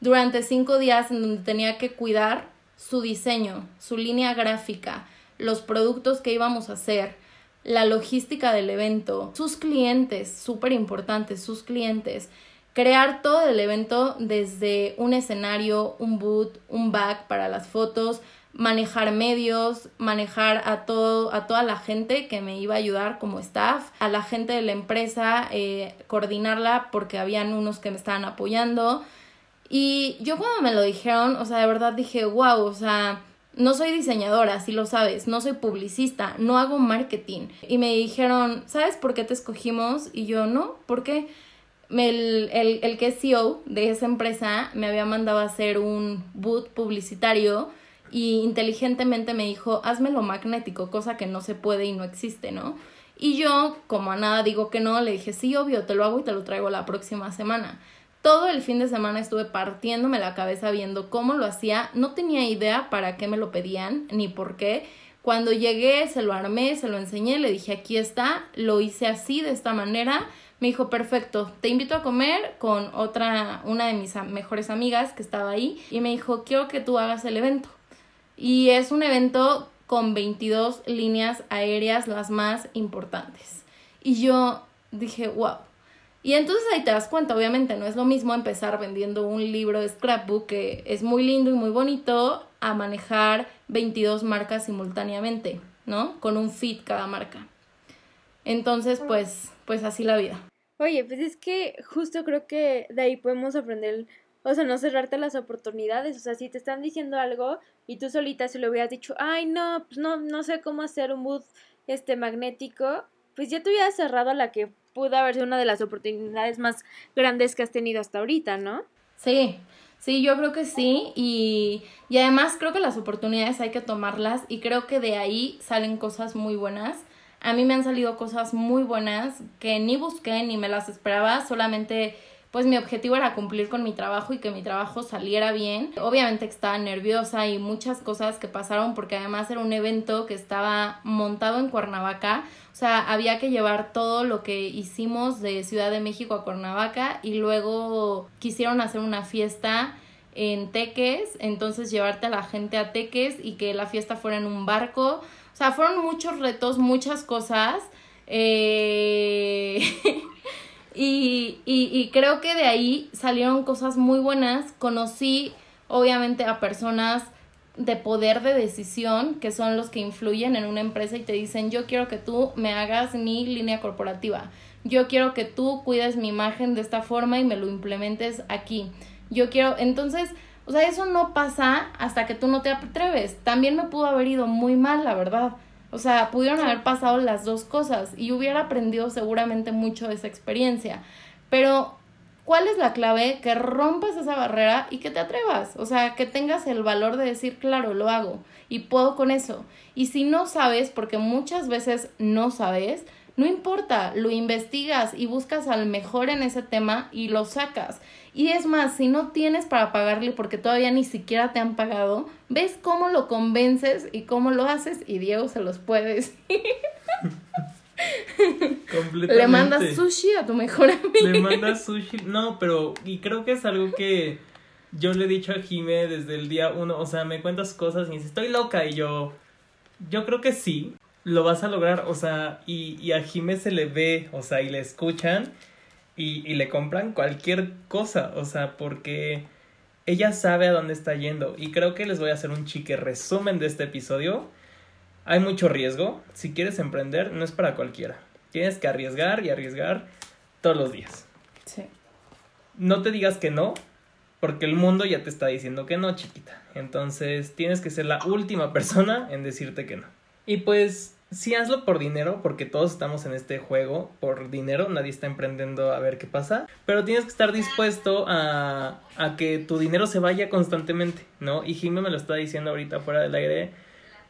Durante cinco días en donde tenía que cuidar su diseño, su línea gráfica, los productos que íbamos a hacer, la logística del evento, sus clientes, súper importantes, sus clientes, crear todo el evento desde un escenario, un boot, un back para las fotos, manejar medios, manejar a todo, a toda la gente que me iba a ayudar como staff, a la gente de la empresa, eh, coordinarla porque habían unos que me estaban apoyando. Y yo cuando me lo dijeron, o sea, de verdad dije, wow, o sea, no soy diseñadora, si lo sabes, no soy publicista, no hago marketing. Y me dijeron, ¿sabes por qué te escogimos? Y yo, no, ¿por qué? El, el, el que es CEO de esa empresa me había mandado a hacer un boot publicitario y inteligentemente me dijo, hazmelo magnético, cosa que no se puede y no existe, ¿no? Y yo, como a nada digo que no, le dije, sí, obvio, te lo hago y te lo traigo la próxima semana. Todo el fin de semana estuve partiéndome la cabeza viendo cómo lo hacía. No tenía idea para qué me lo pedían ni por qué. Cuando llegué, se lo armé, se lo enseñé, le dije, aquí está, lo hice así, de esta manera. Me dijo, perfecto, te invito a comer con otra, una de mis mejores amigas que estaba ahí. Y me dijo, quiero que tú hagas el evento. Y es un evento con 22 líneas aéreas, las más importantes. Y yo dije, wow, y entonces ahí te das cuenta, obviamente no es lo mismo empezar vendiendo un libro de scrapbook que es muy lindo y muy bonito a manejar 22 marcas simultáneamente, ¿no? Con un feed cada marca. Entonces, pues, pues así la vida. Oye, pues es que justo creo que de ahí podemos aprender, o sea, no cerrarte las oportunidades, o sea, si te están diciendo algo y tú solita se lo hubieras dicho, ay, no, pues no, no sé cómo hacer un mood este magnético, pues ya te hubieras cerrado a la que pudo haber sido una de las oportunidades más grandes que has tenido hasta ahorita, ¿no? Sí, sí, yo creo que sí. Y, y además creo que las oportunidades hay que tomarlas y creo que de ahí salen cosas muy buenas. A mí me han salido cosas muy buenas que ni busqué ni me las esperaba, solamente pues mi objetivo era cumplir con mi trabajo y que mi trabajo saliera bien. Obviamente estaba nerviosa y muchas cosas que pasaron porque además era un evento que estaba montado en Cuernavaca. O sea, había que llevar todo lo que hicimos de Ciudad de México a Cuernavaca y luego quisieron hacer una fiesta en Teques, entonces llevarte a la gente a Teques y que la fiesta fuera en un barco. O sea, fueron muchos retos, muchas cosas. Eh... [LAUGHS] y, y, y creo que de ahí salieron cosas muy buenas. Conocí, obviamente, a personas de poder de decisión, que son los que influyen en una empresa y te dicen, yo quiero que tú me hagas mi línea corporativa, yo quiero que tú cuides mi imagen de esta forma y me lo implementes aquí, yo quiero, entonces, O sea, eso no pasa hasta que tú no te atreves. También me pudo haber ido muy mal, la verdad. O sea, pudieron haber pasado las dos cosas y hubiera aprendido seguramente mucho de esa experiencia. Pero, ¿cuál es la clave? Que rompas esa barrera y que te atrevas. O sea, que tengas el valor de decir, claro, lo hago y puedo con eso. Y si no sabes, porque muchas veces no sabes, no importa, lo investigas y buscas al mejor en ese tema y lo sacas. Y es más, si no tienes para pagarle porque todavía ni siquiera te han pagado, ves cómo lo convences y cómo lo haces y Diego se los puede decir. Le mandas sushi a tu mejor amigo. Le mandas sushi. No, pero y creo que es algo que yo le he dicho a Jime desde el día uno. O sea, me cuentas cosas y dice, estoy loca. Y yo, yo creo que sí, lo vas a lograr. O sea, y, y a Jime se le ve, o sea, y le escuchan y, y le compran cualquier cosa. O sea, porque ella sabe a dónde está yendo. Y creo que les voy a hacer un chique resumen de este episodio. Hay mucho riesgo. Si quieres emprender, no es para cualquiera. Tienes que arriesgar y arriesgar todos los días. Sí. No te digas que no, porque el mundo ya te está diciendo que no, chiquita. Entonces tienes que ser la última persona en decirte que no. Y pues sí hazlo por dinero, porque todos estamos en este juego por dinero, nadie está emprendiendo a ver qué pasa, pero tienes que estar dispuesto a, a que tu dinero se vaya constantemente, ¿no? Y Jimmy me lo está diciendo ahorita fuera del aire,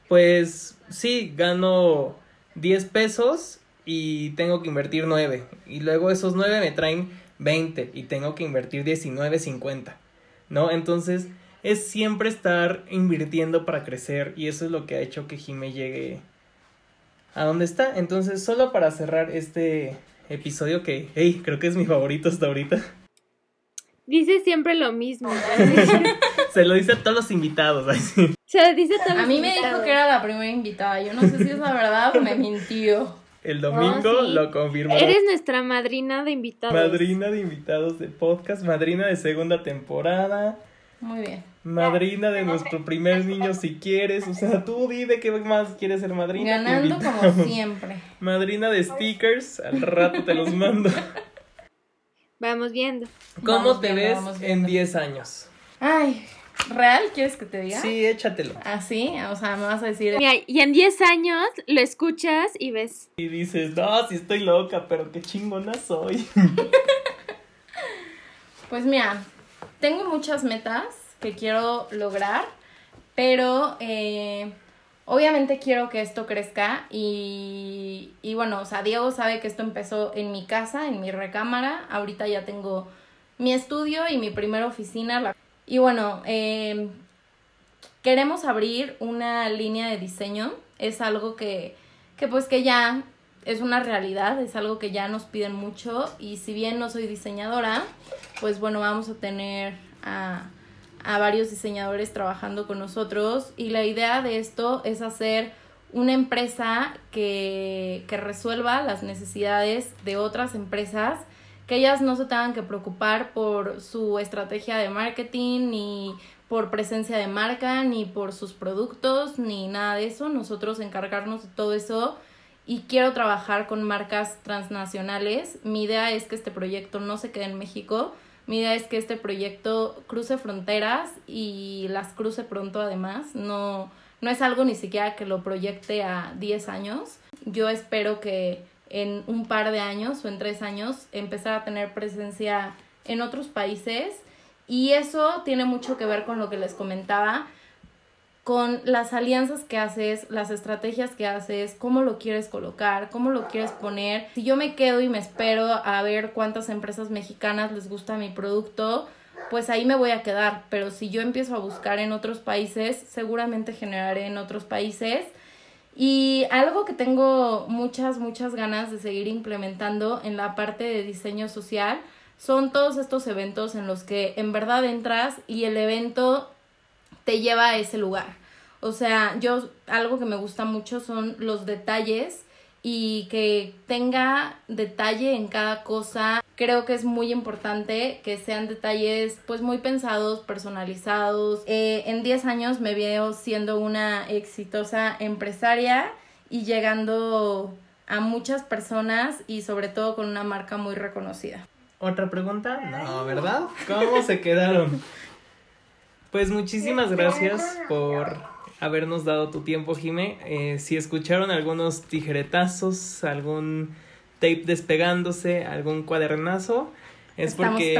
pues sí, gano 10 pesos y tengo que invertir 9, y luego esos 9 me traen 20 y tengo que invertir 19.50, ¿no? Entonces es siempre estar invirtiendo para crecer y eso es lo que ha hecho que Jime llegue a dónde está. Entonces, solo para cerrar este episodio que, hey, creo que es mi favorito hasta ahorita. Dice siempre lo mismo. [LAUGHS] Se lo dice a todos los invitados. Así. Se lo dice a todos A mí me dijo que era la primera invitada. Yo no sé si es la verdad o me mintió. El domingo Oh, sí. lo confirmó. Eres nuestra madrina de invitados. Madrina de invitados de podcast, madrina de segunda temporada, Muy bien. Madrina de nuestro primer niño si quieres. O sea, tú dime qué más quieres ser madrina. Ganando como siempre. Madrina de stickers, al rato te los mando. [LAUGHS] Vamos viendo. ¿Cómo Vamos te viendo, ves en viendo. 10 años? Ay, ¿real quieres que te diga? Sí, échatelo. Así, o sea, me vas a decir. Mira, y en 10 años lo escuchas y ves. Y dices, no, sí estoy loca, pero qué chingona soy. [LAUGHS] Pues mira, tengo muchas metas que quiero lograr, pero eh, obviamente quiero que esto crezca y, y bueno, o sea, Diego sabe que esto empezó en mi casa, en mi recámara, ahorita ya tengo mi estudio y mi primera oficina. Y bueno, eh, queremos abrir una línea de diseño, es algo que, que pues que ya es una realidad, es algo que ya nos piden mucho y si bien no soy diseñadora, pues bueno, vamos a tener a, a varios diseñadores trabajando con nosotros y la idea de esto es hacer una empresa que, que resuelva las necesidades de otras empresas, que ellas no se tengan que preocupar por su estrategia de marketing, ni por presencia de marca, ni por sus productos, ni nada de eso. Nosotros encargarnos de todo eso y quiero trabajar con marcas transnacionales. Mi idea es que este proyecto no se quede en México. Mi idea es que este proyecto cruce fronteras y las cruce pronto además. No, no es algo ni siquiera que lo proyecte a 10 años. Yo espero que en un par de años o en tres años empezar a tener presencia en otros países. Y eso tiene mucho que ver con lo que les comentaba con las alianzas que haces, las estrategias que haces, cómo lo quieres colocar, cómo lo quieres poner. Si yo me quedo y me espero a ver cuántas empresas mexicanas les gusta mi producto, pues ahí me voy a quedar. Pero si yo empiezo a buscar en otros países, seguramente generaré en otros países. Y algo que tengo muchas, muchas ganas de seguir implementando en la parte de diseño social son todos estos eventos en los que en verdad entras y el evento te lleva a ese lugar. O sea, yo algo que me gusta mucho son los detalles y que tenga detalle en cada cosa. Creo que es muy importante que sean detalles pues muy pensados, personalizados. Eh, en 10 años me veo siendo una exitosa empresaria y llegando a muchas personas y sobre todo con una marca muy reconocida. ¿Otra pregunta? No, ¿verdad? ¿Cómo se quedaron? Pues muchísimas gracias por habernos dado tu tiempo, Jime. Eh, si escucharon algunos tijeretazos, algún tape despegándose, algún cuadernazo, es porque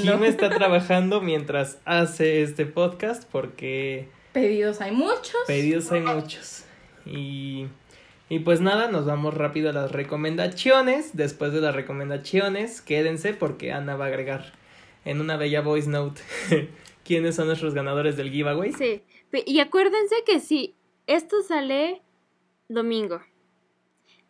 Jime está [LAUGHS] trabajando mientras hace este podcast porque... Pedidos hay muchos. Pedidos hay muchos. Y, y pues nada, nos vamos rápido a las recomendaciones. Después de las recomendaciones, quédense porque Ana va a agregar en una bella voice note [LAUGHS] quiénes son nuestros ganadores del giveaway. Sí, y acuérdense que sí, esto sale domingo.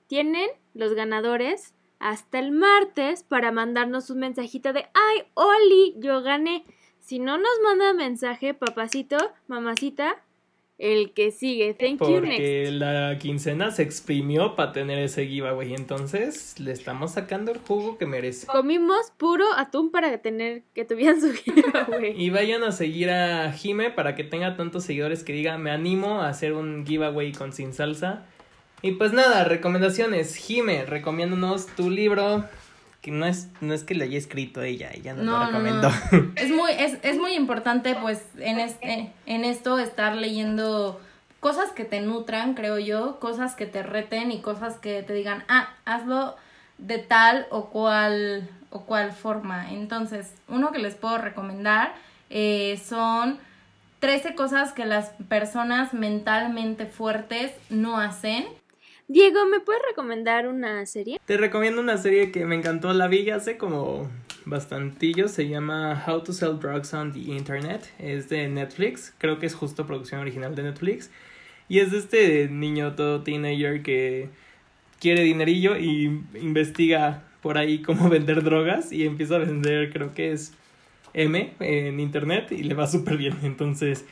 Tienen los ganadores hasta el martes para mandarnos un mensajito de, ay, Oli, yo gané. Si no nos manda mensaje, papacito, mamacita, el que sigue. Thank you, Porque la quincena se exprimió para tener ese giveaway. Entonces le estamos sacando el jugo que merece. Comimos puro atún para tener que tuvieran su [LAUGHS] giveaway. y vayan a seguir a Jime para que tenga tantos seguidores que diga me animo a hacer un giveaway con sin salsa. Y pues nada, recomendaciones. Jime, recomiéndanos tu libro que no es, no es que lo haya escrito ella, ella nos lo recomendó. [LAUGHS] Es muy, es, es muy importante pues en este, en esto estar leyendo cosas que te nutran, creo yo, cosas que te reten y cosas que te digan, ah, hazlo de tal o cual o cual forma. Entonces, uno que les puedo recomendar eh, son 13 cosas que las personas mentalmente fuertes no hacen Diego, ¿me puedes recomendar una serie? Te recomiendo una serie que me encantó, la vi hace como bastantillo, se llama How to Sell Drugs on the Internet, es de Netflix, creo que es justo producción original de Netflix, y es de este niño todo teenager que quiere dinerillo y investiga por ahí cómo [LAUGHS] vender drogas y empieza a vender, creo que es M en Internet y le va súper bien, entonces,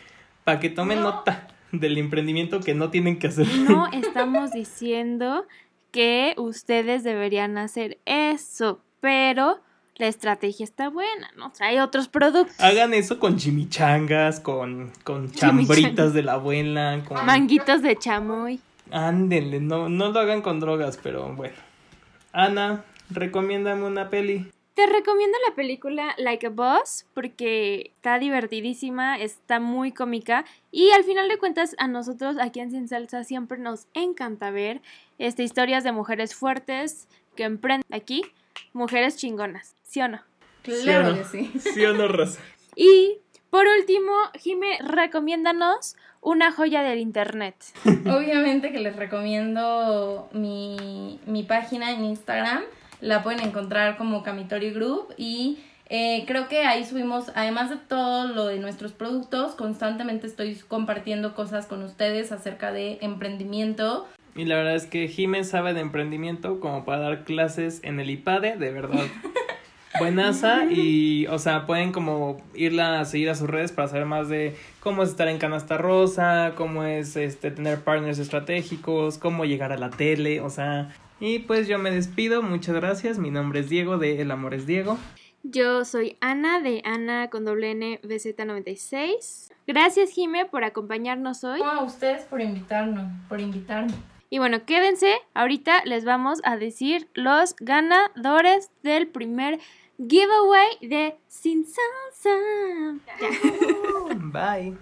para que tomen nota del emprendimiento que no tienen que hacer. No [LAUGHS] estamos diciendo que ustedes deberían hacer eso, pero la estrategia está buena, ¿no? Hay otros productos. Hagan eso con chimichangas, con, con chambritas de la abuela, con... Manguitos de chamoy. Ándenle, no, no lo hagan con drogas, pero bueno. Ana, recomiéndame una peli. Te recomiendo la película Like a Boss porque está divertidísima, está muy cómica y al final de cuentas a nosotros aquí en Sin Salsa siempre nos encanta ver este, historias de mujeres fuertes que emprenden aquí, mujeres chingonas, ¿sí o no? Claro que sí. [LAUGHS] ¿Sí o no, Rosa? Y por último, Jime, recomiéndanos una joya del internet. Obviamente que les recomiendo mi, mi página en Instagram la pueden encontrar como Camitori Group y eh, creo que ahí subimos, además de todo lo de nuestros productos, constantemente estoy compartiendo cosas con ustedes acerca de emprendimiento. Y la verdad es que Jiménez sabe de emprendimiento como para dar clases en el IPADE, de verdad. [LAUGHS] Buenaza y, o sea, pueden como irla a seguir a sus redes para saber más de cómo es estar en canasta rosa, cómo es este tener partners estratégicos, cómo llegar a la tele, o sea, y pues yo me despido, muchas gracias. Mi nombre es Diego de El Amor es Diego. Yo soy Ana de Ana con doble N BZ96. Gracias Jime por acompañarnos hoy. No, a ustedes por invitarnos, por invitarme. Y bueno, quédense, ahorita les vamos a decir los ganadores del primer giveaway de Sin Salsa. [LAUGHS] Bye.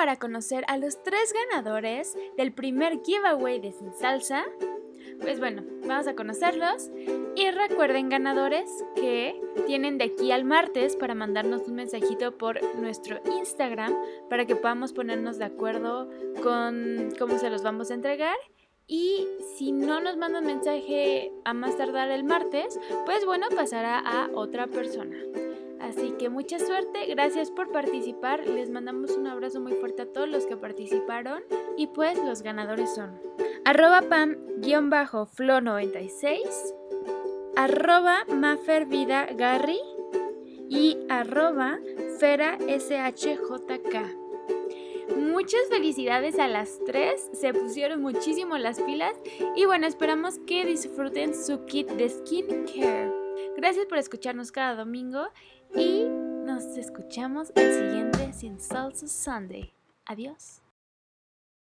Para conocer a los tres ganadores del primer giveaway de Sin Salsa? Pues bueno, vamos a conocerlos. Y recuerden ganadores que tienen de aquí al martes para mandarnos un mensajito por nuestro Instagram para que podamos ponernos de acuerdo con cómo se los vamos a entregar. Y si no nos mandan mensaje a más tardar el martes, pues bueno, pasará a otra persona. Así que mucha suerte, gracias por participar, les mandamos un abrazo muy fuerte a todos los que participaron y pues los ganadores son arroba pam-flo96, arroba mafervidagarry y arroba ferashjk. Muchas felicidades a las tres, se pusieron muchísimo las pilas y bueno, esperamos que disfruten su kit de skincare. Gracias por escucharnos cada domingo y nos escuchamos el siguiente Sin Salsa Sunday. Adiós.